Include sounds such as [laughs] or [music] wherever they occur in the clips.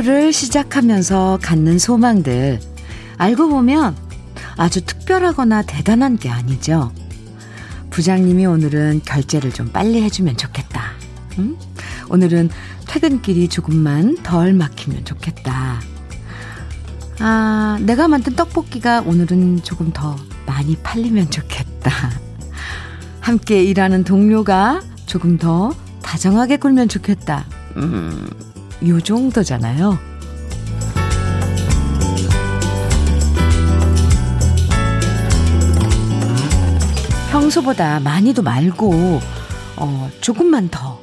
하루를 시작하면서 갖는 소망들. 알고 보면 아주 특별하거나 대단한 게 아니죠. 부장님이 오늘은 결제를 좀 빨리 해주면 좋겠다. 응? 오늘은 퇴근길이 조금만 덜 막히면 좋겠다. 아, 내가 만든 떡볶이가 오늘은 조금 더 많이 팔리면 좋겠다. 함께 일하는 동료가 조금 더 다정하게 굴면 좋겠다. 음, 요 정도잖아요. 평소보다 많이도 말고, 어, 조금만 더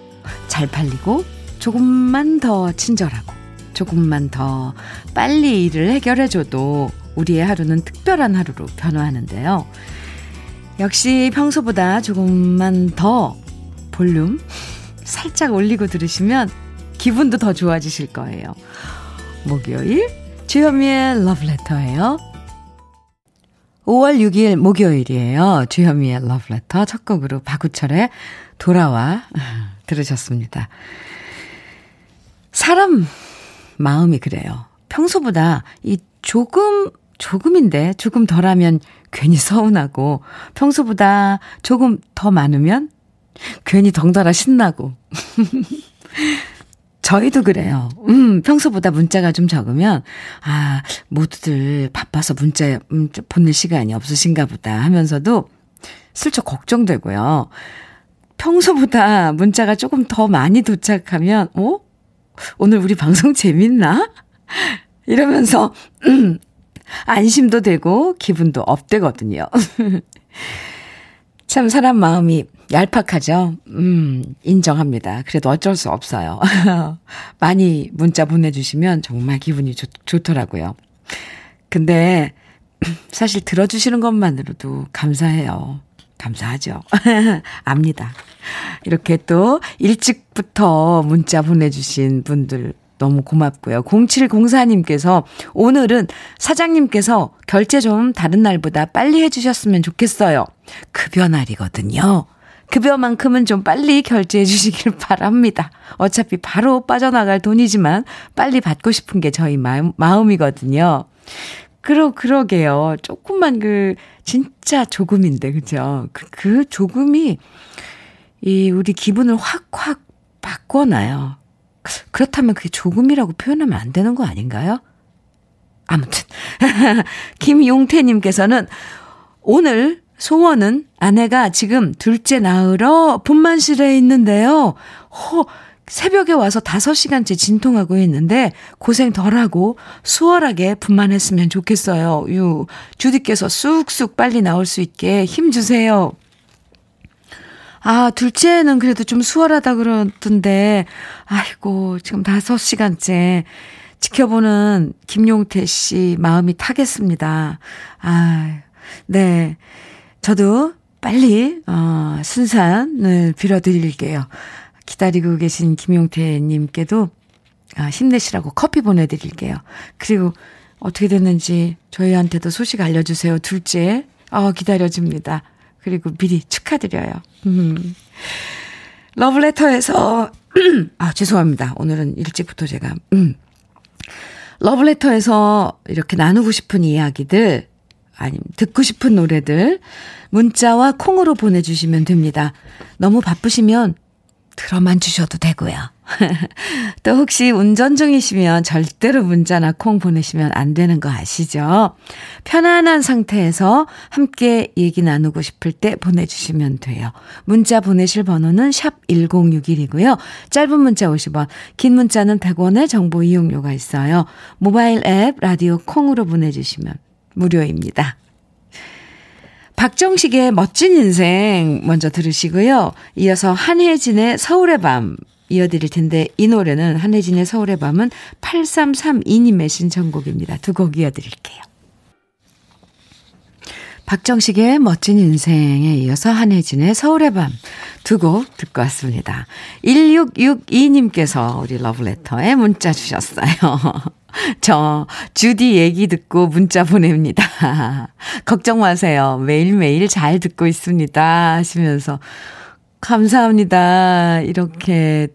잘 팔리고, 조금만 더 친절하고, 조금만 더 빨리 일을 해결해줘도 우리의 하루는 특별한 하루로 변화하는데요. 역시 평소보다 조금만 더 볼륨 살짝 올리고 들으시면 기분도 더 좋아지실 거예요. 목요일 주현미의 러브레터예요. 5월 6일 목요일이에요. 주현미의 러브레터 첫 곡으로 박우철의 돌아와 [laughs] 들으셨습니다. 사람 마음이 그래요. 평소보다 이 조금 조금인데 조금 덜하면 괜히 서운하고 평소보다 조금 더 많으면 괜히 덩달아 신나고 [laughs] 저희도 그래요. 음, 평소보다 문자가 좀 적으면, 아, 모두들 바빠서 문자, 음, 보낼 시간이 없으신가 보다 하면서도 슬쩍 걱정되고요. 평소보다 문자가 조금 더 많이 도착하면, 어? 오늘 우리 방송 재밌나? 이러면서, 음, 안심도 되고 기분도 업되거든요. [laughs] 참 사람 마음이 얄팍하죠? 음, 인정합니다. 그래도 어쩔 수 없어요. [laughs] 많이 문자 보내주시면 정말 기분이 좋, 좋더라고요. 근데 [clears throat] 사실 들어주시는 것만으로도 감사해요. 감사하죠. [laughs] 압니다. 이렇게 또 일찍부터 문자 보내주신 분들 너무 고맙고요. 0704님께서 오늘은 사장님께서 결제 좀 다른 날보다 빨리 해주셨으면 좋겠어요. 급여 날이거든요. 급여만큼은 좀 빨리 결제해 주시길 [laughs] 바랍니다. 어차피 바로 빠져나갈 돈이지만 빨리 받고 싶은 게 저희 마음, 마음이거든요. 그러, 그러게요. 조금만 그, 진짜 조금인데, 그죠? 그, 그 조금이, 이, 우리 기분을 확, 확 바꿔놔요. 그렇다면 그게 조금이라고 표현하면 안 되는 거 아닌가요? 아무튼. [laughs] 김용태님께서는 오늘 소원은 아내가 지금 둘째 낳으러 분만실에 있는데요. 허, 새벽에 와서 5시간째 진통하고 있는데 고생 덜하고 수월하게 분만했으면 좋겠어요. 유, 주디께서 쑥쑥 빨리 나올 수 있게 힘 주세요. 아, 둘째는 그래도 좀 수월하다 그러던데, 아이고, 지금 5시간째 지켜보는 김용태 씨 마음이 타겠습니다. 아, 네. 저도 빨리, 어, 순산을 빌어드릴게요. 기다리고 계신 김용태님께도 아, 힘내시라고 커피 보내드릴게요. 그리고 어떻게 됐는지 저희한테도 소식 알려주세요. 둘째, 어, 기다려집니다. 그리고 미리 축하드려요. 음. 러브레터에서, [clears throat] 아, 죄송합니다. 오늘은 일찍부터 제가, 음. 러브레터에서 이렇게 나누고 싶은 이야기들, 아니면 듣고 싶은 노래들, 문자와 콩으로 보내주시면 됩니다. 너무 바쁘시면 들어만 주셔도 되고요. [laughs] 또 혹시 운전 중이시면 절대로 문자나 콩 보내시면 안 되는 거 아시죠? 편안한 상태에서 함께 얘기 나누고 싶을 때 보내주시면 돼요. 문자 보내실 번호는 샵 1061이고요. 짧은 문자 50원, 긴 문자는 100원의 정보 이용료가 있어요. 모바일 앱 라디오 콩으로 보내주시면 무료입니다. 박정식의 멋진 인생 먼저 들으시고요. 이어서 한혜진의 서울의 밤 이어드릴 텐데 이 노래는 한혜진의 서울의 밤은 8332님의 신청곡입니다. 두 곡 이어드릴게요. 박정식의 멋진 인생에 이어서 한혜진의 서울의 밤 두 곡 듣고 왔습니다. 1662님께서 우리 러브레터에 문자 주셨어요. [laughs] 저 주디 얘기 듣고 문자 보냅니다. [laughs] 걱정 마세요. 매일매일 잘 듣고 있습니다. 하시면서 감사합니다. 이렇게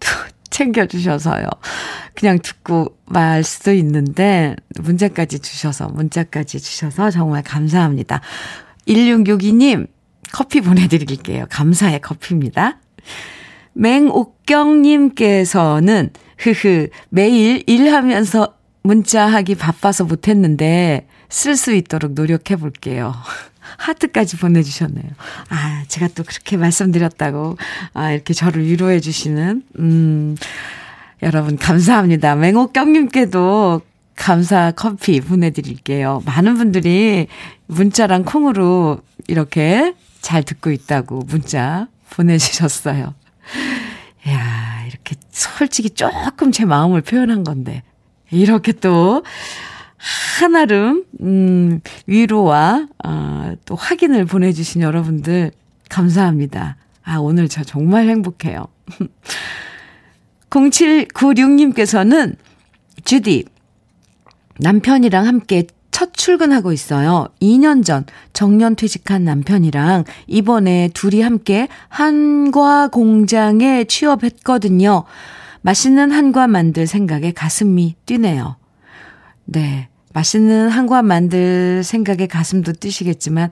[laughs] 챙겨주셔서요. 그냥 듣고 말 수도 있는데, 문자까지 주셔서, 문자까지 주셔서 정말 감사합니다. 1662님, 커피 보내드릴게요. 감사의 커피입니다. 맹옥경님께서는, 흐흐, 매일 일하면서 문자하기 바빠서 못했는데, 쓸 수 있도록 노력해 볼게요. 하트까지 보내주셨네요. 아, 제가 또 그렇게 말씀드렸다고, 아, 이렇게 저를 위로해 주시는, 음, 여러분, 감사합니다. 맹옥경님께도 감사 커피 보내드릴게요. 많은 분들이 문자랑 콩으로 이렇게 잘 듣고 있다고 문자 보내주셨어요. 야 이렇게 솔직히 조금 제 마음을 표현한 건데, 이렇게 또, 한아름, 음, 위로와, 어, 또 확인을 보내주신 여러분들, 감사합니다. 아, 오늘 저 정말 행복해요. [laughs] 0796님께서는, 주디, 남편이랑 함께 첫 출근하고 있어요. 2년 전 정년 퇴직한 남편이랑 이번에 둘이 함께 한과 공장에 취업했거든요. 맛있는 한과 만들 생각에 가슴이 뛰네요. 네. 맛있는 한과 만들 생각에 가슴도 뛰시겠지만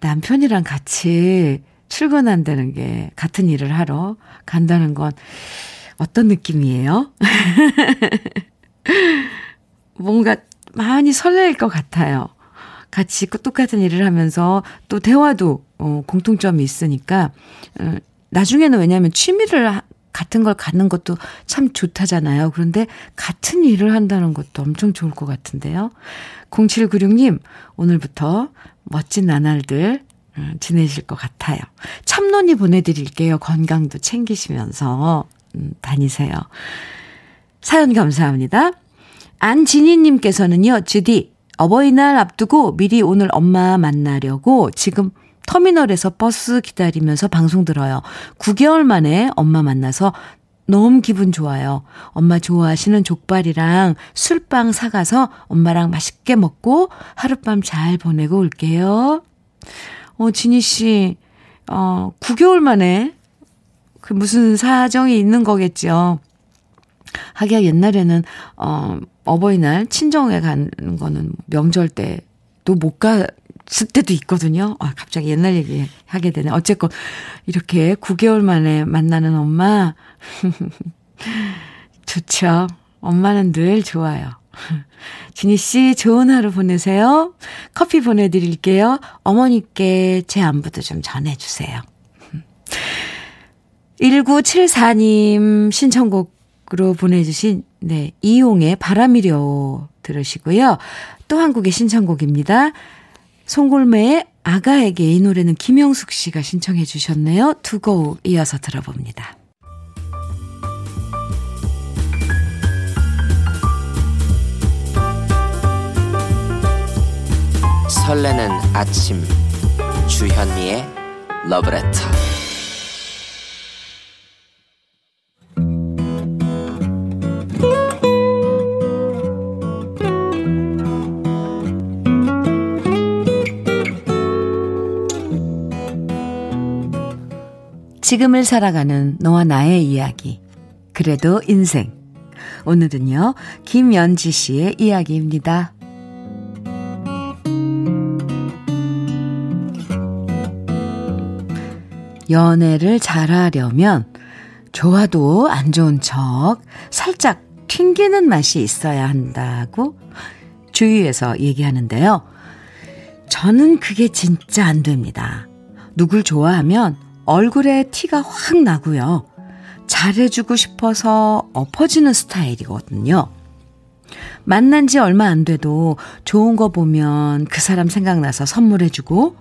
남편이랑 같이 출근한다는 게 같은 일을 하러 간다는 건 어떤 느낌이에요? [laughs] 뭔가 많이 설레일 것 같아요. 같이 똑같은 일을 하면서 또 대화도 어, 공통점이 있으니까 어, 나중에는 왜냐하면 취미를 같은 걸 갖는 것도 참 좋다잖아요. 그런데 같은 일을 한다는 것도 엄청 좋을 것 같은데요. 0796님, 오늘부터 멋진 나날들 어, 지내실 것 같아요. 참론이 보내드릴게요. 건강도 챙기시면서 음, 다니세요. 사연 감사합니다. 안진희님께서는요, 주디, 어버이날 앞두고 미리 오늘 엄마 만나려고 지금 터미널에서 버스 기다리면서 방송 들어요. 9개월 만에 엄마 만나서 너무 기분 좋아요. 엄마 좋아하시는 족발이랑 술빵 사가서 엄마랑 맛있게 먹고 하룻밤 잘 보내고 올게요. 어, 진희 씨, 어, 9개월 만에 그 무슨 사정이 있는 거겠죠. 하기야 옛날에는, 어, 어버이날 친정에 가는 거는 명절 때도 못 가, 쓸 때도 있거든요. 아, 갑자기 옛날 얘기 하게 되네. 어쨌건, 이렇게 9개월 만에 만나는 엄마. [laughs] 좋죠. 엄마는 늘 좋아요. 진희 씨, 좋은 하루 보내세요. 커피 보내드릴게요. 어머니께 제 안부도 좀 전해주세요. 1974님 신청곡으로 보내주신, 네, 이용의 바람이려 들으시고요. 또 한국의 신청곡입니다. 송골매의 아가에게 이 노래는 김영숙 씨가 신청해 주셨네요. 두 곡 이어서 들어봅니다. 설레는 아침 주현미의 러브레터 지금을 살아가는 너와 나의 이야기. 그래도 인생. 오늘은요, 김연지 씨의 이야기입니다. 연애를 잘하려면 좋아도 안 좋은 척 살짝 튕기는 맛이 있어야 한다고 주위에서 얘기하는데요. 저는 그게 진짜 안 됩니다. 누굴 좋아하면 얼굴에 티가 확 나고요. 잘해주고 싶어서 엎어지는 스타일이거든요. 만난 지 얼마 안 돼도 좋은 거 보면 그 사람 생각나서 선물해주고,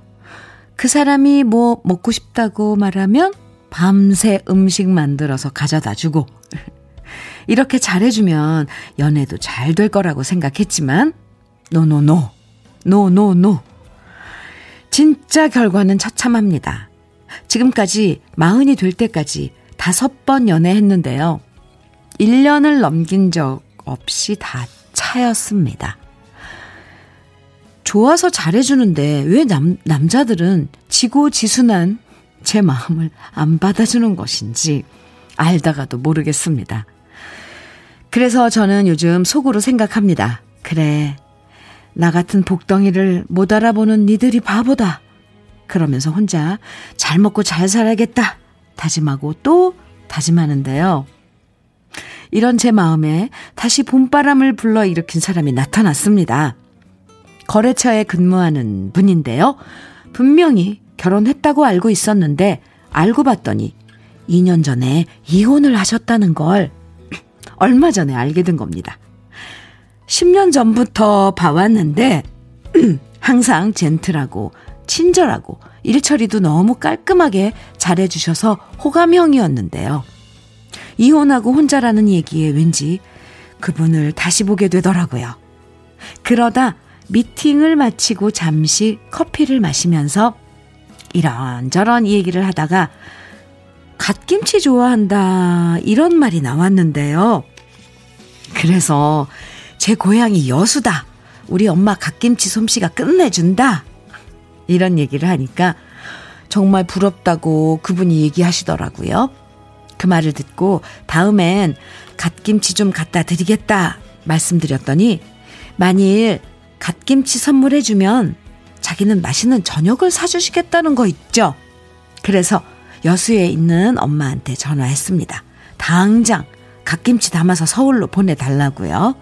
그 사람이 뭐 먹고 싶다고 말하면 밤새 음식 만들어서 가져다 주고, [laughs] 이렇게 잘해주면 연애도 잘 될 거라고 생각했지만, 노노노, 노노노. 진짜 결과는 처참합니다. 지금까지 마흔이 될 때까지 다섯 번 연애했는데요. 1년을 넘긴 적 없이 다 차였습니다. 좋아서 잘해주는데 왜 남, 남자들은 지고지순한 제 마음을 안 받아주는 것인지 알다가도 모르겠습니다. 그래서 저는 요즘 속으로 생각합니다. 그래. 나 같은 복덩이를 못 알아보는 니들이 바보다. 그러면서 혼자 잘 먹고 잘 살아야겠다. 다짐하고 또 다짐하는데요. 이런 제 마음에 다시 봄바람을 불러 일으킨 사람이 나타났습니다. 거래처에 근무하는 분인데요. 분명히 결혼했다고 알고 있었는데 알고 봤더니 2년 전에 이혼을 하셨다는 걸 [clears throat] 얼마 전에 알게 된 겁니다. 10년 전부터 봐왔는데 [clears throat] 항상 젠틀하고 친절하고 일처리도 너무 깔끔하게 잘해주셔서 호감형이었는데요. 이혼하고 혼자라는 얘기에 왠지 그분을 다시 보게 되더라고요. 그러다 미팅을 마치고 잠시 커피를 마시면서 이런저런 얘기를 하다가 갓김치 좋아한다 이런 말이 나왔는데요. 그래서 제 고향이 여수다. 우리 엄마 갓김치 솜씨가 끝내준다. 이런 얘기를 하니까 정말 부럽다고 그분이 얘기하시더라고요. 그 말을 듣고 다음엔 갓김치 좀 갖다 드리겠다 말씀드렸더니 만일 갓김치 선물해주면 자기는 맛있는 저녁을 사주시겠다는 거 있죠. 그래서 여수에 있는 엄마한테 전화했습니다. 당장 갓김치 담아서 서울로 보내달라고요.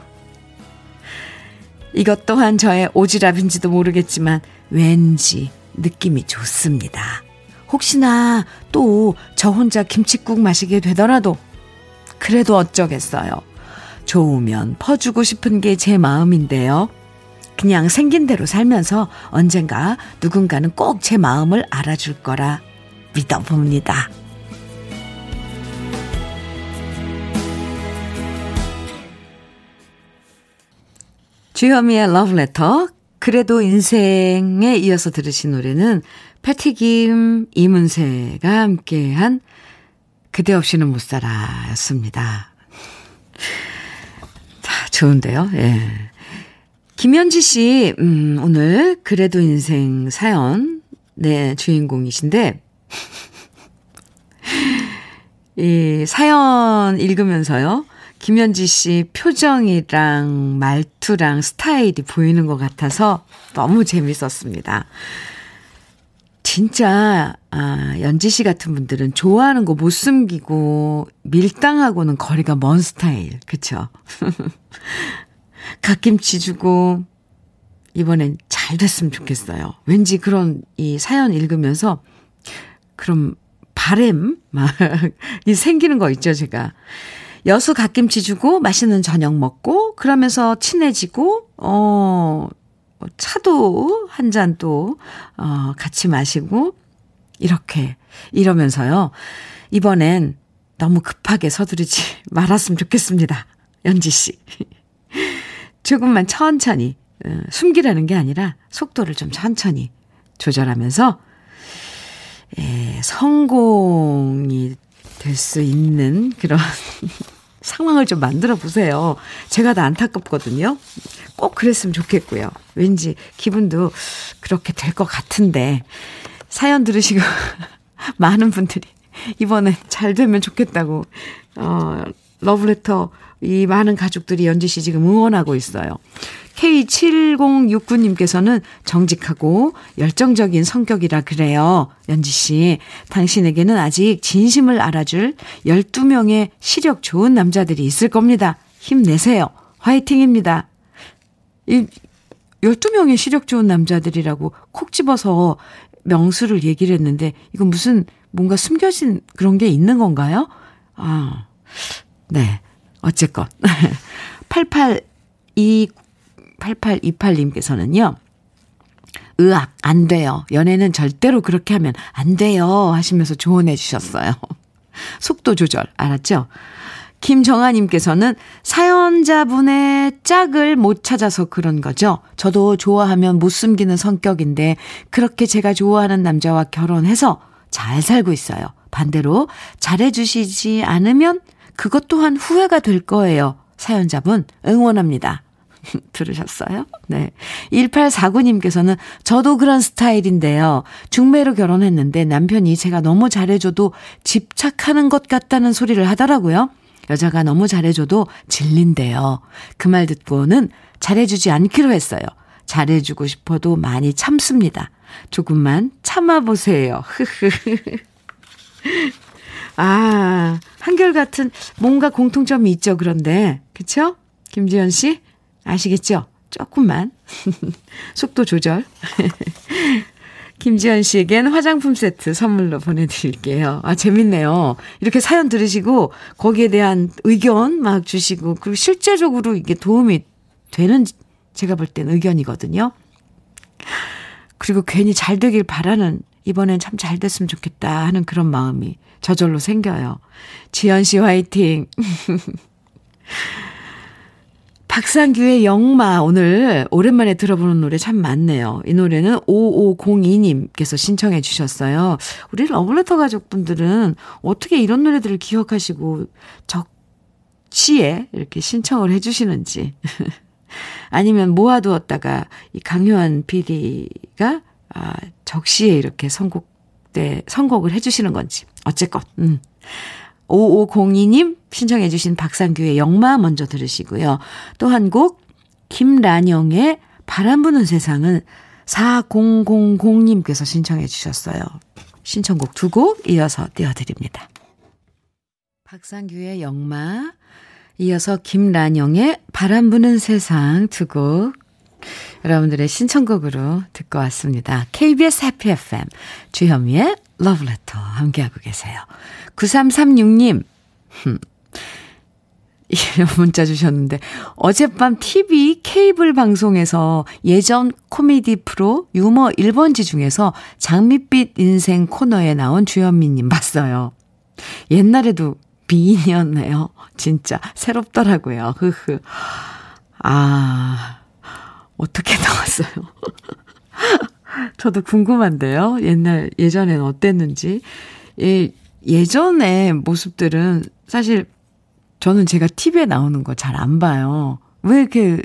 이것 또한 저의 오지랖인지도 모르겠지만 왠지 느낌이 좋습니다. 혹시나 또 저 혼자 김치국 마시게 되더라도 그래도 어쩌겠어요. 좋으면 퍼주고 싶은 게 제 마음인데요. 그냥 생긴 대로 살면서 언젠가 누군가는 꼭 제 마음을 알아줄 거라 믿어봅니다. 주현미의 러브레터 그래도 인생에 이어서 들으신 노래는 패티김 이문세가 함께한 그대 없이는 못 살아였습니다. 자, 좋은데요. 예. 김현지 씨, 음, 오늘 그래도 인생 사연, 네, 주인공이신데, [laughs] 이 사연 읽으면서요, 김현지 씨 표정이랑 말투랑 스타일이 보이는 것 같아서 너무 재밌었습니다. 진짜, 아, 연지 씨 같은 분들은 좋아하는 거 못 숨기고 밀당하고는 거리가 먼 스타일. 그쵸? [laughs] 갓김치 주고, 이번엔 잘 됐으면 좋겠어요. 왠지 그런 이 사연 읽으면서 그런 바램, 막, [laughs] 이 생기는 거 있죠, 제가. 여수 갓김치 주고 맛있는 저녁 먹고 그러면서 친해지고 어 차도 한 잔 또 어, 같이 마시고 이렇게 이러면서요. 이번엔 너무 급하게 서두르지 [laughs] 말았으면 좋겠습니다. 연지 씨. [laughs] 조금만 천천히 어, 숨기라는 게 아니라 속도를 좀 천천히 조절하면서 에, 성공이 될 수 있는 그런 [laughs] 상황을 좀 만들어 보세요. 제가 다 안타깝거든요. 꼭 그랬으면 좋겠고요. 왠지 기분도 그렇게 될 것 같은데 사연 들으시고 [laughs] 많은 분들이 이번에 잘 되면 좋겠다고 어 러브레터 이 많은 가족들이 연지 씨 지금 응원하고 있어요. K7069님께서는 정직하고 열정적인 성격이라 그래요. 연지 씨, 당신에게는 아직 진심을 알아줄 12명의 시력 좋은 남자들이 있을 겁니다. 힘내세요. 화이팅입니다. 이 12명의 시력 좋은 남자들이라고 콕 집어서 명수를 얘기를 했는데 이건 무슨 뭔가 숨겨진 그런 게 있는 건가요? 아, 네. 어쨌건. [laughs] 88 8828님께서는요. 의학, 안 돼요. 연애는 절대로 그렇게 하면 안 돼요. 하시면서 조언해 주셨어요. [laughs] 속도 조절, 알았죠? 김정아님께서는 사연자분의 짝을 못 찾아서 그런 거죠. 저도 좋아하면 못 숨기는 성격인데, 그렇게 제가 좋아하는 남자와 결혼해서 잘 살고 있어요. 반대로 잘해주시지 않으면 그것 또한 후회가 될 거예요. 사연자분, 응원합니다. [laughs] 들으셨어요? 네. 1849님께서는 저도 그런 스타일인데요. 중매로 결혼했는데 남편이 제가 너무 잘해줘도 집착하는 것 같다는 소리를 하더라고요. 여자가 너무 잘해줘도 질린대요. 그 말 듣고는 잘해주지 않기로 했어요. 잘해주고 싶어도 많이 참습니다. 조금만 참아보세요. [laughs] 아, 한결같은 뭔가 공통점이 있죠, 그런데. 그쵸? 김지연 씨? 아시겠죠? 조금만. [laughs] 속도 조절. [laughs] 김지연 씨에겐 화장품 세트 선물로 보내드릴게요. 아, 재밌네요. 이렇게 사연 들으시고, 거기에 대한 의견 막 주시고, 그리고 실제적으로 이게 도움이 되는, 제가 볼 땐 의견이거든요. 그리고 괜히 잘 되길 바라는, 이번엔 참 잘 됐으면 좋겠다 하는 그런 마음이 저절로 생겨요. 지연 씨 화이팅! [laughs] 박상규의 영마 오늘 오랜만에 들어보는 노래 참 많네요. 이 노래는 5502님께서 신청해 주셨어요. 우리 러블레터 가족분들은 어떻게 이런 노래들을 기억하시고 적시에 이렇게 신청을 해 주시는지 [laughs] 아니면 모아두었다가 이 강요한 PD가 아, 적시에 이렇게 선곡 때 선곡을 해 주시는 건지 어쨌건 음. 5502님 신청해 주신 박상규의 영마 먼저 들으시고요. 또 한 곡 김란영의 바람 부는 세상은 4000님께서 신청해 주셨어요. 신청곡 두 곡 이어서 띄워드립니다. 박상규의 영마 이어서 김란영의 바람 부는 세상 두 곡 여러분들의 신청곡으로 듣고 왔습니다. KBS 해피 FM 주현미의 러브레터 함께하고 계세요. 9336님 이런 문자 주셨는데 어젯밤 TV 케이블 방송에서 예전 코미디 프로 유머 1번지 중에서 장밋빛 인생 코너에 나온 주현미님 봤어요. 옛날에도 미인이었네요. 진짜 새롭더라고요. 흐흐. 아, 어떻게 나왔어요? 저도 궁금한데요. 옛날, 예전엔 어땠는지. 예, 예전의 모습들은 사실 저는 제가 TV에 나오는 거 잘 안 봐요. 왜 이렇게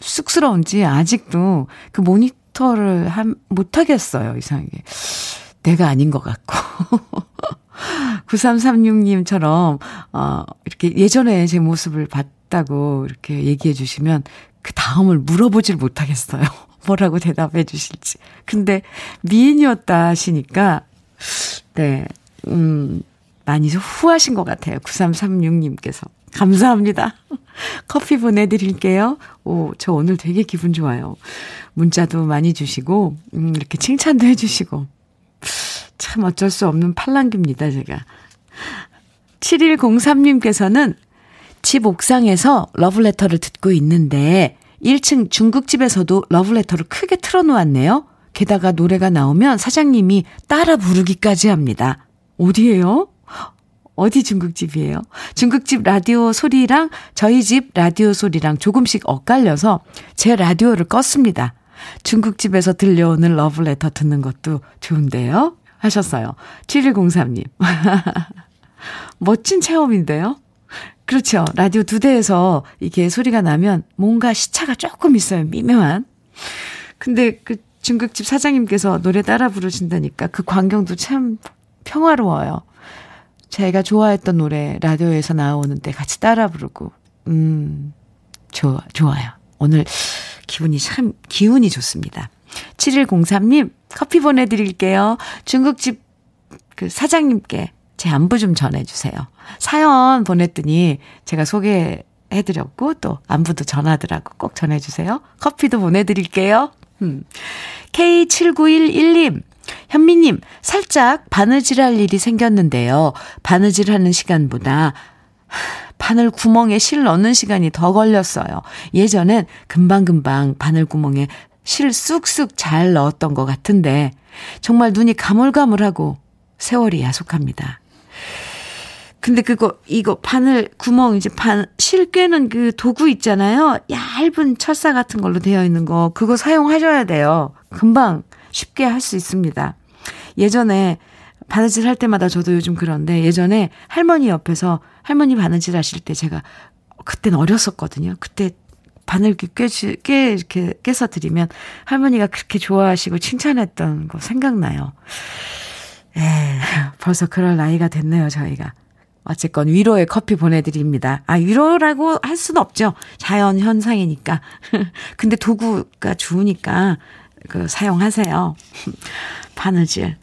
쑥스러운지 아직도 그 모니터를 한, 못 하겠어요, 이상하게. 내가 아닌 것 같고. [laughs] 9336님처럼, 어, 이렇게 예전에 제 모습을 봤다고 이렇게 얘기해 주시면 그 다음을 물어보질 못하겠어요. 뭐라고 [laughs] 대답해 주실지. 근데 미인이었다 하시니까, 네, 음, 많이 후하신 것 같아요. 9336님께서. 감사합니다. [laughs] 커피 보내드릴게요. 오, 저 오늘 되게 기분 좋아요. 문자도 많이 주시고, 음, 이렇게 칭찬도 해주시고. 참 어쩔 수 없는 팔랑귀입니다, 제가. 7103님께서는 집 옥상에서 러브레터를 듣고 있는데 1층 중국집에서도 러브레터를 크게 틀어놓았네요. 게다가 노래가 나오면 사장님이 따라 부르기까지 합니다. 어디예요? 어디 중국집이에요? 중국집 라디오 소리랑 저희 집 라디오 소리랑 조금씩 엇갈려서 제 라디오를 껐습니다. 중국집에서 들려오는 러브레터 듣는 것도 좋은데요? 하셨어요. 7103님. [laughs] 멋진 체험인데요? 그렇죠. 라디오 두 대에서 이게 소리가 나면 뭔가 시차가 조금 있어요. 미묘한. 근데 그 중국집 사장님께서 노래 따라 부르신다니까 그 광경도 참 평화로워요. 제가 좋아했던 노래 라디오에서 나오는데 같이 따라 부르고, 음, 좋아, 좋아요. 오늘 기분이 참, 기운이 좋습니다. 7103님, 커피 보내 드릴게요. 중국집 그 사장님께 제 안부 좀 전해주세요. 사연 보냈더니 제가 소개해드렸고, 또 안부도 전하더라고. 꼭 전해주세요. 커피도 보내드릴게요. 음. K7911님, 현미님, 살짝 바느질 할 일이 생겼는데요. 바느질 하는 시간보다 바늘 구멍에 실 넣는 시간이 더 걸렸어요. 예전엔 금방금방 바늘 구멍에 실 쑥쑥 잘 넣었던 것 같은데 정말 눈이 가물가물하고 세월이 야속합니다. 근데 그거 이거 바늘 구멍 이제 반 실 꿰는 그 도구 있잖아요. 얇은 철사 같은 걸로 되어 있는 거 그거 사용하셔야 돼요. 금방 쉽게 할 수 있습니다. 예전에 바느질 할 때마다 저도 요즘 그런데 예전에 할머니 옆에서 할머니 바느질 하실 때 제가 그땐 어렸었거든요. 그때 바늘 깨, 깨, 이렇게 깨서 드리면 할머니가 그렇게 좋아하시고 칭찬했던 거 생각나요. 에, 벌써 그럴 나이가 됐네요, 저희가. 어쨌건 위로의 커피 보내드립니다. 아, 위로라고 할 수는 없죠. 자연 현상이니까. [laughs] 근데 도구가 좋으니까, 그, 사용하세요. [laughs] 바느질. 에.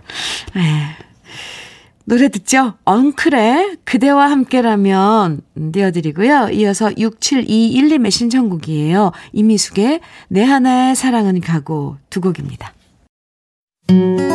노래 듣죠? 엉클의 그대와 함께라면 띄워드리고요. 이어서 6721님의 신청곡이에요. 이미숙의 내 하나의 사랑은 가고 두 곡입니다. 혼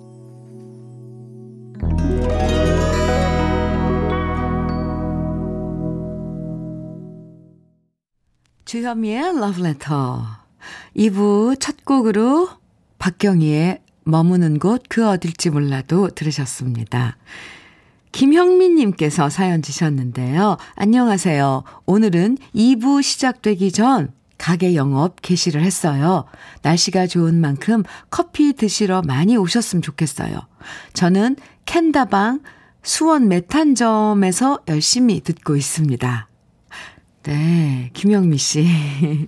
주현미의 Love Letter. 2부 첫 곡으로 박경희의 머무는 곳 그 어딜지 몰라도 들으셨습니다. 김형민님께서 사연 주셨는데요. 안녕하세요. 오늘은 2부 시작되기 전 가게 영업 개시를 했어요. 날씨가 좋은 만큼 커피 드시러 많이 오셨으면 좋겠어요. 저는 캔다방 수원 메탄점에서 열심히 듣고 있습니다. 네, 김영미 씨. [laughs]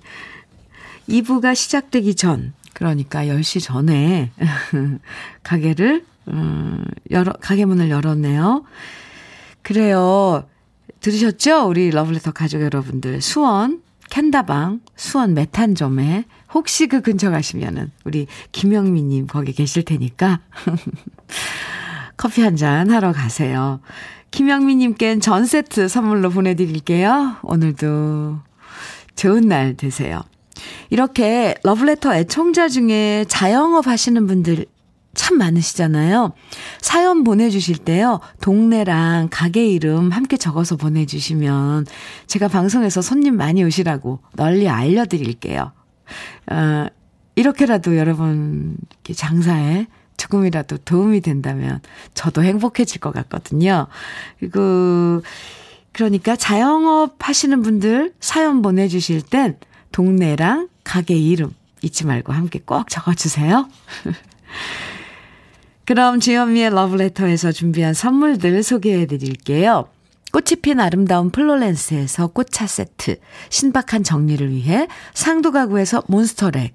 2부가 시작되기 전, 그러니까 10시 전에 [laughs] 가게를, 음, 열어, 가게 문을 열었네요. 그래요. 들으셨죠? 우리 러블레터 가족 여러분들. 수원 캔다방 수원 메탄점에 혹시 그 근처 가시면은 우리 김영미 님 거기 계실 테니까 [laughs] 커피 한 잔 하러 가세요. 김영미님께는 전 세트 선물로 보내드릴게요. 오늘도 좋은 날 되세요. 이렇게 러브레터 애청자 중에 자영업 하시는 분들 참 많으시잖아요. 사연 보내주실 때요, 동네랑 가게 이름 함께 적어서 보내주시면 제가 방송에서 손님 많이 오시라고 널리 알려드릴게요. 어, 이렇게라도 여러분 장사에 조금이라도 도움이 된다면 저도 행복해질 것 같거든요. 그리고, 그러니까 자영업 하시는 분들 사연 보내주실 땐 동네랑 가게 이름 잊지 말고 함께 꼭 적어주세요. [laughs] 그럼 주현미의 러브레터에서 준비한 선물들 소개해 드릴게요. 꽃이 핀 아름다운 플로렌스에서 꽃차 세트, 신박한 정리를 위해 상도 가구에서 몬스터렉,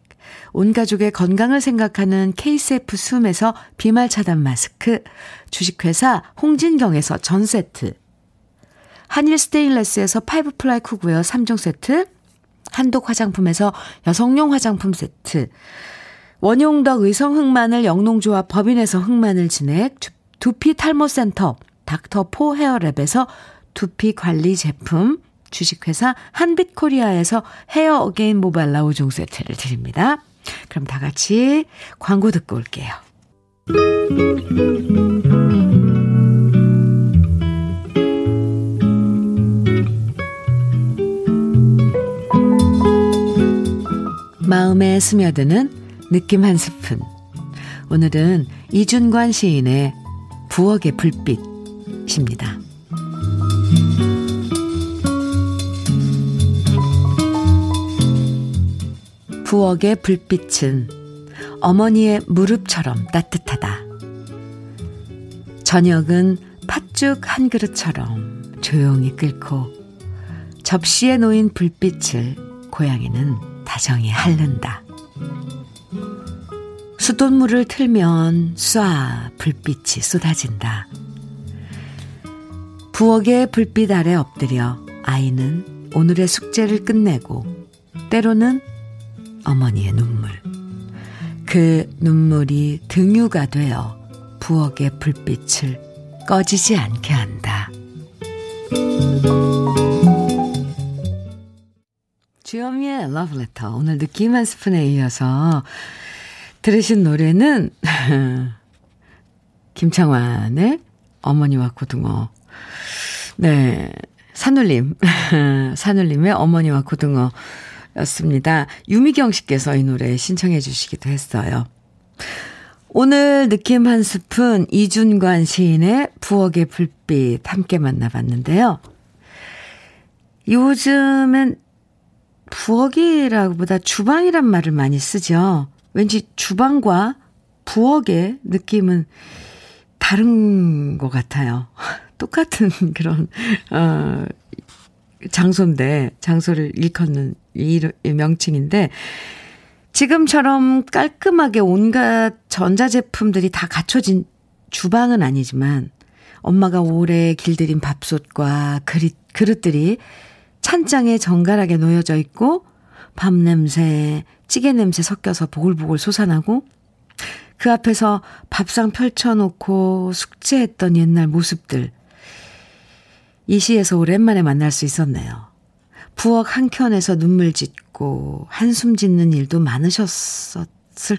온 가족의 건강을 생각하는 KCF 숨에서 비말 차단 마스크, 주식회사 홍진경에서 전 세트, 한일 스테인레스에서 five ply cookware 3종 세트, 한독 화장품에서 여성용 화장품 세트, 원용덕 의성 흑마늘 영농조합 법인에서 흑마늘 진액, 두피 탈모 센터 닥터 포 헤어랩에서 두피 관리 제품, 주식회사 한빛코리아에서 헤어 어게인 모발라 5종 세트를 드립니다. 그럼 다 같이 광고 듣고 올게요. 마음에 스며드는 느낌 한 스푼. 오늘은 이준관 시인의 부엌의 불빛입니다. 부엌의 불빛은 어머니의 무릎처럼 따뜻하다. 저녁은 팥죽 한 그릇처럼 조용히 끓고 접시에 놓인 불빛을 고양이는 다정히 핥는다. 수돗물을 틀면 쏴 불빛이 쏟아진다. 부엌의 불빛 아래 엎드려 아이는 오늘의 숙제를 끝내고 때로는 어머니의 눈물. 그 눈물이 등유가 되어 부엌의 불빛을 꺼지지 않게 한다. 주현미의 러브레터. 오늘 느낌 한 스푼에 이어서 들으신 노래는 [laughs] 김창완의 어머니와 고등어. 네. 산울림. [laughs] 산울림의 어머니와 고등어. 였습니다. 유미경 씨께서 이 노래 신청해 주시기도 했어요. 오늘 느낌 한 스푼 이준관 시인의 부엌의 불빛 함께 만나봤는데요. 요즘엔 부엌이라고보다 주방이란 말을 많이 쓰죠. 왠지 주방과 부엌의 느낌은 다른 것 같아요. [laughs] 똑같은 그런, 어, 장소인데, 장소를 일컫는 이 명칭인데, 지금처럼 깔끔하게 온갖 전자제품들이 다 갖춰진 주방은 아니지만, 엄마가 오래 길들인 밥솥과 그릇, 그릇들이 찬장에 정갈하게 놓여져 있고, 밥 냄새, 찌개 냄새 섞여서 보글보글 솟아나고, 그 앞에서 밥상 펼쳐놓고 숙제했던 옛날 모습들, 이 시에서 오랜만에 만날 수 있었네요. 부엌 한켠에서 눈물 짓고 한숨 짓는 일도 많으셨었을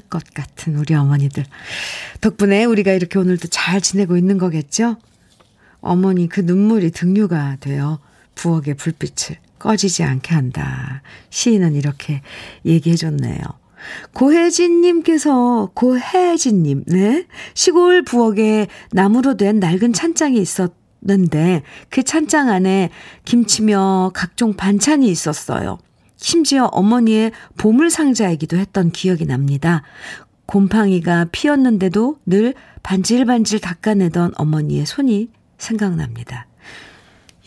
것 같은 우리 어머니들. 덕분에 우리가 이렇게 오늘도 잘 지내고 있는 거겠죠? 어머니 그 눈물이 등류가 되어 부엌의 불빛을 꺼지지 않게 한다. 시인은 이렇게 얘기해 줬네요. 고혜진님께서, 고혜진님, 네? 시골 부엌에 나무로 된 낡은 찬장이 있었 는데 그 찬장 안에 김치며 각종 반찬이 있었어요. 심지어 어머니의 보물 상자이기도 했던 기억이 납니다. 곰팡이가 피었는데도 늘 반질반질 닦아내던 어머니의 손이 생각납니다.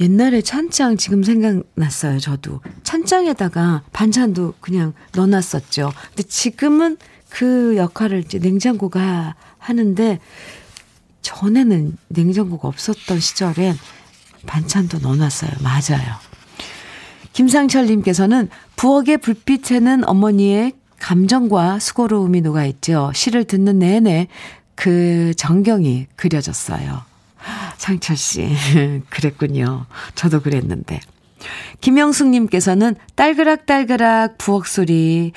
옛날에 찬장 지금 생각났어요, 저도. 찬장에다가 반찬도 그냥 넣어놨었죠. 근데 지금은 그 역할을 이제 냉장고가 하는데 전에는 냉장고가 없었던 시절엔 반찬도 넣어놨어요. 맞아요. 김상철님께서는 부엌의 불빛에는 어머니의 감정과 수고로움이 녹아있죠. 시를 듣는 내내 그 전경이 그려졌어요. 상철 씨, [laughs] 그랬군요. 저도 그랬는데. 김영숙님께서는 딸그락딸그락 부엌 소리,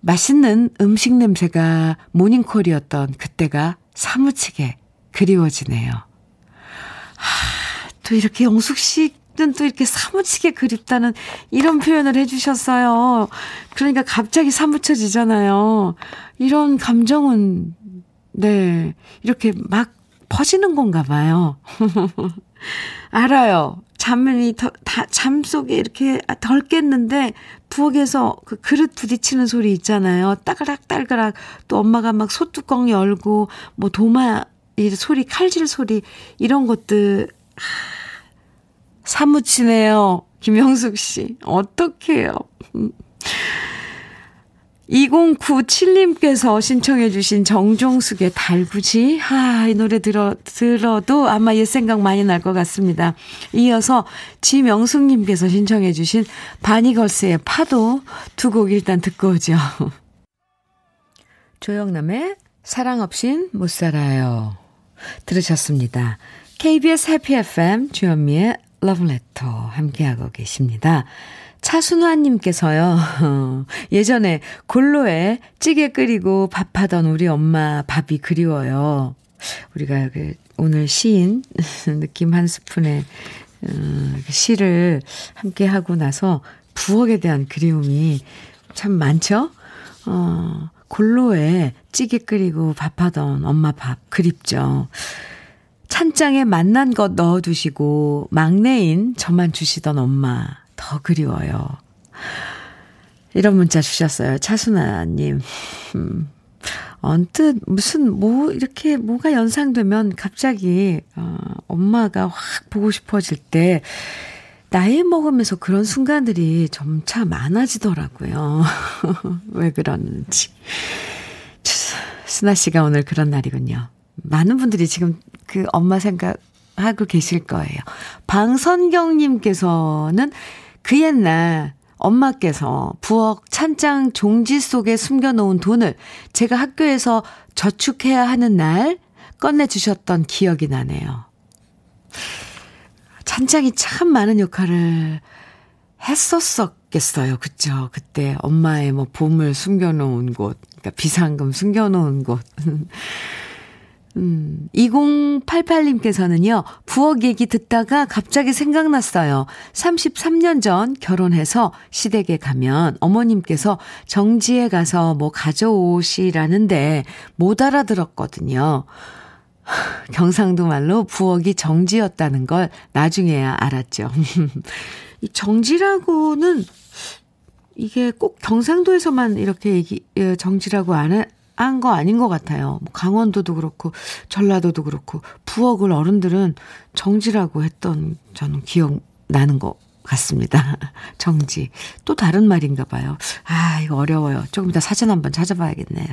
맛있는 음식 냄새가 모닝콜이었던 그때가 사무치게 그리워지네요. 하, 또 이렇게 영숙 씨는 또 이렇게 사무치게 그립다는 이런 표현을 해주셨어요. 그러니까 갑자기 사무쳐지잖아요. 이런 감정은, 네, 이렇게 막 퍼지는 건가 봐요. [laughs] 알아요. 잠이 더, 다, 잠 속에 이렇게 덜 깼는데, 부엌에서 그 그릇 부딪히는 소리 있잖아요. 따그락, 따그락. 또 엄마가 막 소뚜껑 열고, 뭐 도마 이 소리, 칼질 소리, 이런 것들, 하, 사무치네요. 김영숙 씨. 어떡해요. 2097님께서 신청해주신 정종숙의 달구지. 아, 이 노래 들어, 들어도 아마 옛 생각 많이 날 것 같습니다. 이어서 지명숙님께서 신청해주신 바니걸스의 파도 두 곡 일단 듣고 오죠. [laughs] 조영남의 사랑 없인 못 살아요. 들으셨습니다. KBS 해피 FM 주현미의 러브레터 함께하고 계십니다. 차순화님께서요, [laughs] 예전에 골로에 찌개 끓이고 밥하던 우리 엄마 밥이 그리워요. 우리가 그 오늘 시인 [laughs] 느낌 한 스푼의 음, 시를 함께 하고 나서 부엌에 대한 그리움이 참 많죠? 어, 골로에 찌개 끓이고 밥하던 엄마 밥 그립죠. 찬장에 맛난 것 넣어두시고 막내인 저만 주시던 엄마 더 그리워요. 이런 문자 주셨어요. 차순아님. 음, 언뜻 무슨 뭐 이렇게 뭐가 연상되면 갑자기 어, 엄마가 확 보고 싶어질 때 나이 먹으면서 그런 순간들이 점차 많아지더라고요. [laughs] 왜 그러는지. 수나 씨가 오늘 그런 날이군요. 많은 분들이 지금 그 엄마 생각하고 계실 거예요. 방선경님께서는 그 옛날 엄마께서 부엌 찬장 종지 속에 숨겨놓은 돈을 제가 학교에서 저축해야 하는 날 꺼내주셨던 기억이 나네요. 찬장이 참 많은 역할을 했었었겠어요. 그쵸? 그때 엄마의 뭐 보물 숨겨놓은 곳, 그러니까 비상금 숨겨놓은 곳. [laughs] 음, 2088님께서는요, 부엌 얘기 듣다가 갑자기 생각났어요. 33년 전 결혼해서 시댁에 가면 어머님께서 정지에 가서 뭐 가져오시라는데 못 알아들었거든요. [laughs] 경상도 말로 부엌이 정지였다는 걸 나중에야 알았죠. [laughs] 이 정지라고는 이게 꼭 경상도에서만 이렇게 얘기, 예, 정지라고 안, 한거 아닌 것 같아요. 뭐 강원도도 그렇고, 전라도도 그렇고, 부엌을 어른들은 정지라고 했던 저는 기억 나는 것 같습니다. [laughs] 정지. 또 다른 말인가 봐요. 아, 이거 어려워요. 조금 이따 사진 한번 찾아봐야겠네요.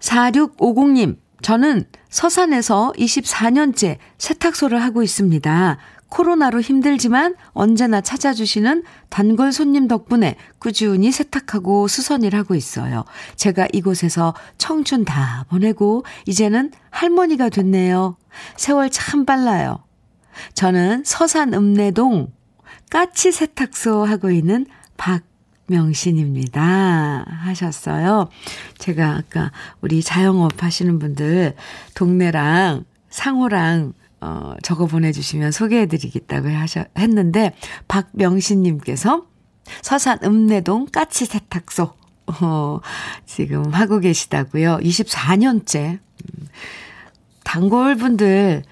4650님, 저는 서산에서 24년째 세탁소를 하고 있습니다. 코로나로 힘들지만 언제나 찾아주시는 단골 손님 덕분에 꾸준히 세탁하고 수선일 하고 있어요. 제가 이곳에서 청춘 다 보내고 이제는 할머니가 됐네요. 세월 참 빨라요. 저는 서산 읍내동 까치 세탁소 하고 있는 박 명신입니다. 하셨어요. 제가 아까 우리 자영업 하시는 분들 동네랑 상호랑 어, 적어 보내주시면 소개해드리겠다고 하셔, 했는데, 박명신님께서 서산 읍내동 까치 세탁소, 어, 지금 하고 계시다고요. 24년째. 음, 단골분들은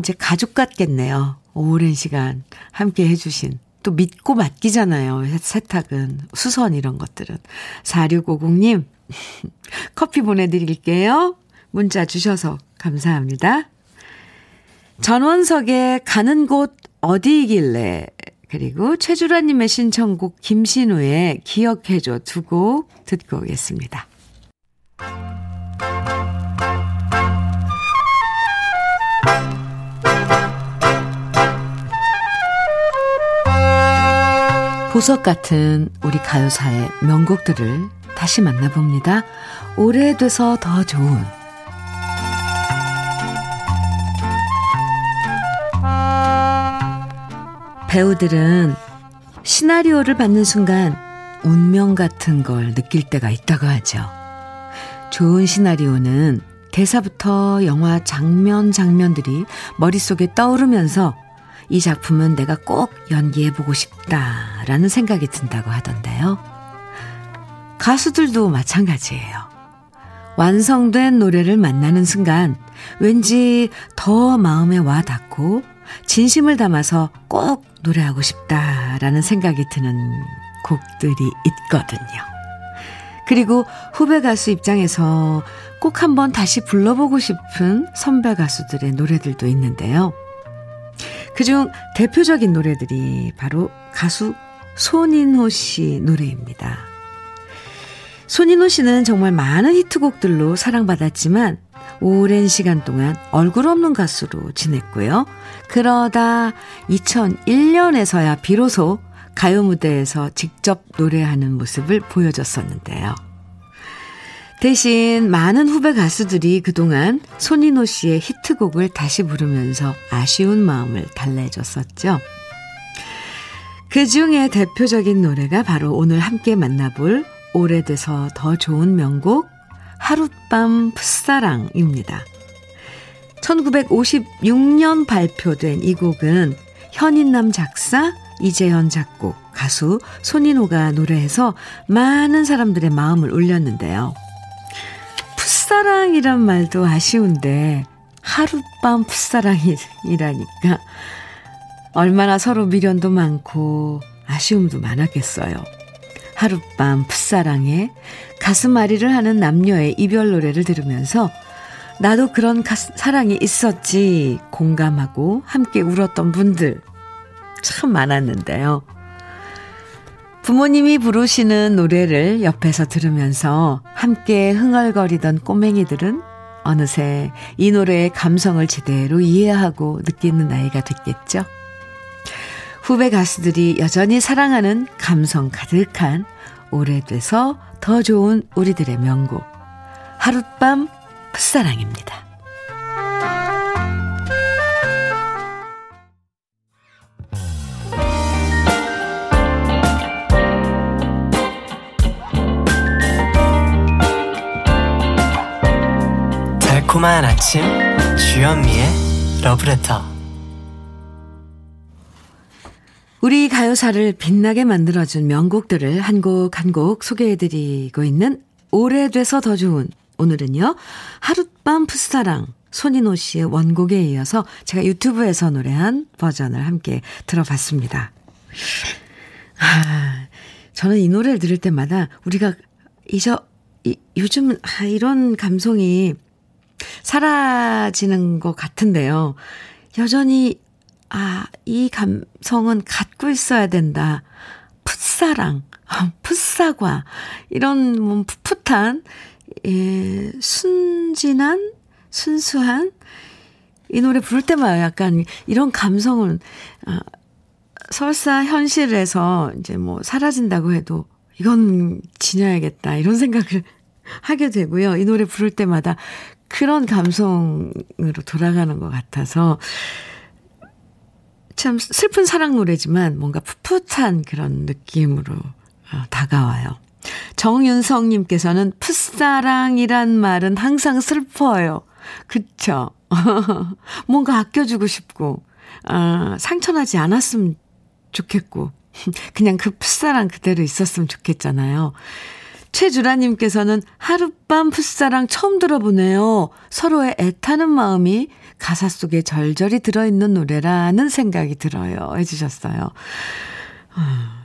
이제 가족 같겠네요. 오랜 시간 함께 해주신. 또 믿고 맡기잖아요. 세탁은. 수선 이런 것들은. 4650님, [laughs] 커피 보내드릴게요. 문자 주셔서 감사합니다. 전원석의 가는 곳 어디이길래 그리고 최주라님의 신청곡 김신우의 기억해줘 두 곡 듣고 오겠습니다. 보석 같은 우리 가요사의 명곡들을 다시 만나봅니다. 오래돼서 더 좋은 배우들은 시나리오를 받는 순간 운명 같은 걸 느낄 때가 있다고 하죠. 좋은 시나리오는 대사부터 영화 장면 장면들이 머릿속에 떠오르면서 이 작품은 내가 꼭 연기해보고 싶다 라는 생각이 든다고 하던데요. 가수들도 마찬가지예요. 완성된 노래를 만나는 순간 왠지 더 마음에 와 닿고 진심을 담아서 꼭 노래하고 싶다라는 생각이 드는 곡들이 있거든요. 그리고 후배 가수 입장에서 꼭 한번 다시 불러보고 싶은 선배 가수들의 노래들도 있는데요. 그중 대표적인 노래들이 바로 가수 손인호 씨 노래입니다. 손인호 씨는 정말 많은 히트곡들로 사랑받았지만 오랜 시간 동안 얼굴 없는 가수로 지냈고요. 그러다 2001년에서야 비로소 가요 무대에서 직접 노래하는 모습을 보여줬었는데요. 대신 많은 후배 가수들이 그동안 손인호 씨의 히트곡을 다시 부르면서 아쉬운 마음을 달래줬었죠. 그 중에 대표적인 노래가 바로 오늘 함께 만나볼 오래돼서 더 좋은 명곡 하룻밤 풋사랑입니다. 1956년 발표된 이 곡은 현인남 작사, 이재현 작곡, 가수 손인호가 노래해서 많은 사람들의 마음을 울렸는데요. 풋사랑이란 말도 아쉬운데 하룻밤 풋사랑이라니까 얼마나 서로 미련도 많고 아쉬움도 많았겠어요. 하룻밤 풋사랑에 가슴앓이를 하는 남녀의 이별 노래를 들으면서 나도 그런 가, 사랑이 있었지 공감하고 함께 울었던 분들 참 많았는데요. 부모님이 부르시는 노래를 옆에서 들으면서 함께 흥얼거리던 꼬맹이들은 어느새 이 노래의 감성을 제대로 이해하고 느끼는 나이가 됐겠죠. 후배 가수들이 여전히 사랑하는 감성 가득한 오래돼서 더 좋은 우리들의 명곡 하룻밤 풋사랑입니다. 달콤한 아침 주현미의 러브레터 우리 가요사를 빛나게 만들어준 명곡들을 한 곡 한 곡 소개해드리고 있는 오래돼서 더 좋은 오늘은요 하룻밤 풋사랑 손인호 씨의 원곡에 이어서 제가 유튜브에서 노래한 버전을 함께 들어봤습니다. 아, 저는 이 노래를 들을 때마다 우리가 이저 이, 요즘 아, 이런 감성이 사라지는 것 같은데요. 여전히 아, 이 감성은 갖고 있어야 된다. 풋사랑, [laughs] 풋사과, 이런 뭐 풋풋한, 예, 순진한, 순수한, 이 노래 부를 때마다 약간 이런 감성은, 아, 설사 현실에서 이제 뭐 사라진다고 해도 이건 지녀야겠다. 이런 생각을 [laughs] 하게 되고요. 이 노래 부를 때마다 그런 감성으로 돌아가는 것 같아서 참 슬픈 사랑 노래지만 뭔가 풋풋한 그런 느낌으로 어, 다가와요. 정윤성님께서는 풋사랑이란 말은 항상 슬퍼요. 그쵸? [laughs] 뭔가 아껴주고 싶고, 아, 상처나지 않았으면 좋겠고, [laughs] 그냥 그 풋사랑 그대로 있었으면 좋겠잖아요. 최주라님께서는 하룻밤 풋사랑 처음 들어보네요. 서로의 애타는 마음이 가사 속에 절절히 들어있는 노래라는 생각이 들어요. 해주셨어요. 어,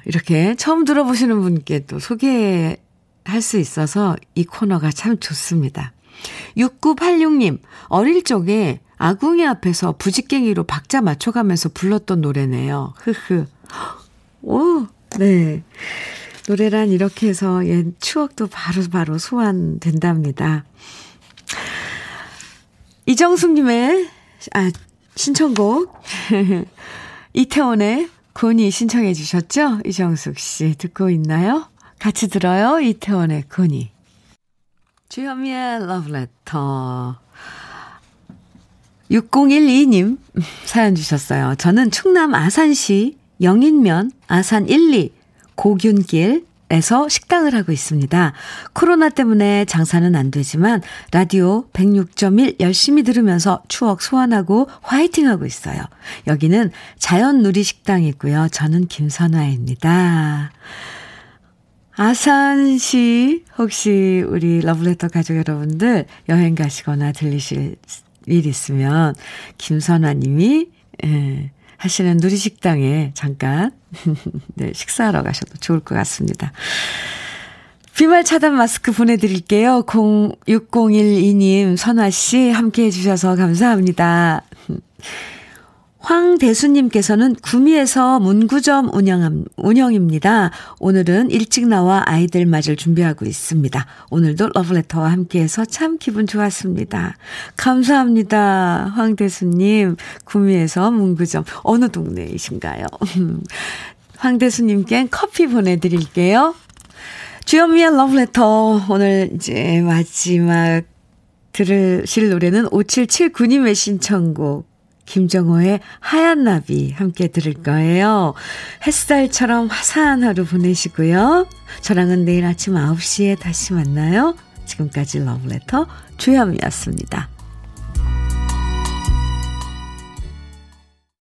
이렇게 처음 들어보시는 분께 또 소개할 수 있어서 이 코너가 참 좋습니다. 6986님, 어릴 적에 아궁이 앞에서 부직갱이로 박자 맞춰가면서 불렀던 노래네요. 흐흐. 오, 네. 노래란 이렇게 해서 옛 추억도 바로바로 바로 소환된답니다. 이정숙님의, 아, 신청곡. [laughs] 이태원의 곤이 신청해 주셨죠? 이정숙 씨 듣고 있나요? 같이 들어요. 이태원의 곤이. 주현미의 러브레터. 6012님 사연 주셨어요. 저는 충남 아산시 영인면 아산 1, 2 고균길에서 식당을 하고 있습니다. 코로나 때문에 장사는 안 되지만 라디오 106.1 열심히 들으면서 추억 소환하고 화이팅 하고 있어요. 여기는 자연 누리 식당이고요. 저는 김선화입니다. 아산 시 혹시 우리 러브레터 가족 여러분들 여행 가시거나 들리실 일 있으면 김선화 님이 예, 하시는 누리식당에 잠깐 [laughs] 네, 식사하러 가셔도 좋을 것 같습니다. 비말 차단 마스크 보내드릴게요. 0601님, 선아씨 함께 해주셔서 감사합니다. [laughs] 황대수님께서는 구미에서 문구점 운영, 운영입니다. 오늘은 일찍 나와 아이들 맞을 준비하고 있습니다. 오늘도 러브레터와 함께해서 참 기분 좋았습니다. 감사합니다. 황대수님, 구미에서 문구점. 어느 동네이신가요? [laughs] 황대수님께 커피 보내드릴게요. 주현미의 러브레터. 오늘 이제 마지막 들으실 노래는 5779님의 신청곡. 김정호의 하얀 나비 함께 들을 거예요. 햇살처럼 화사한 하루 보내시고요. 저랑은 내일 아침 9시에 다시 만나요. 지금까지 러브레터 주현미였습니다.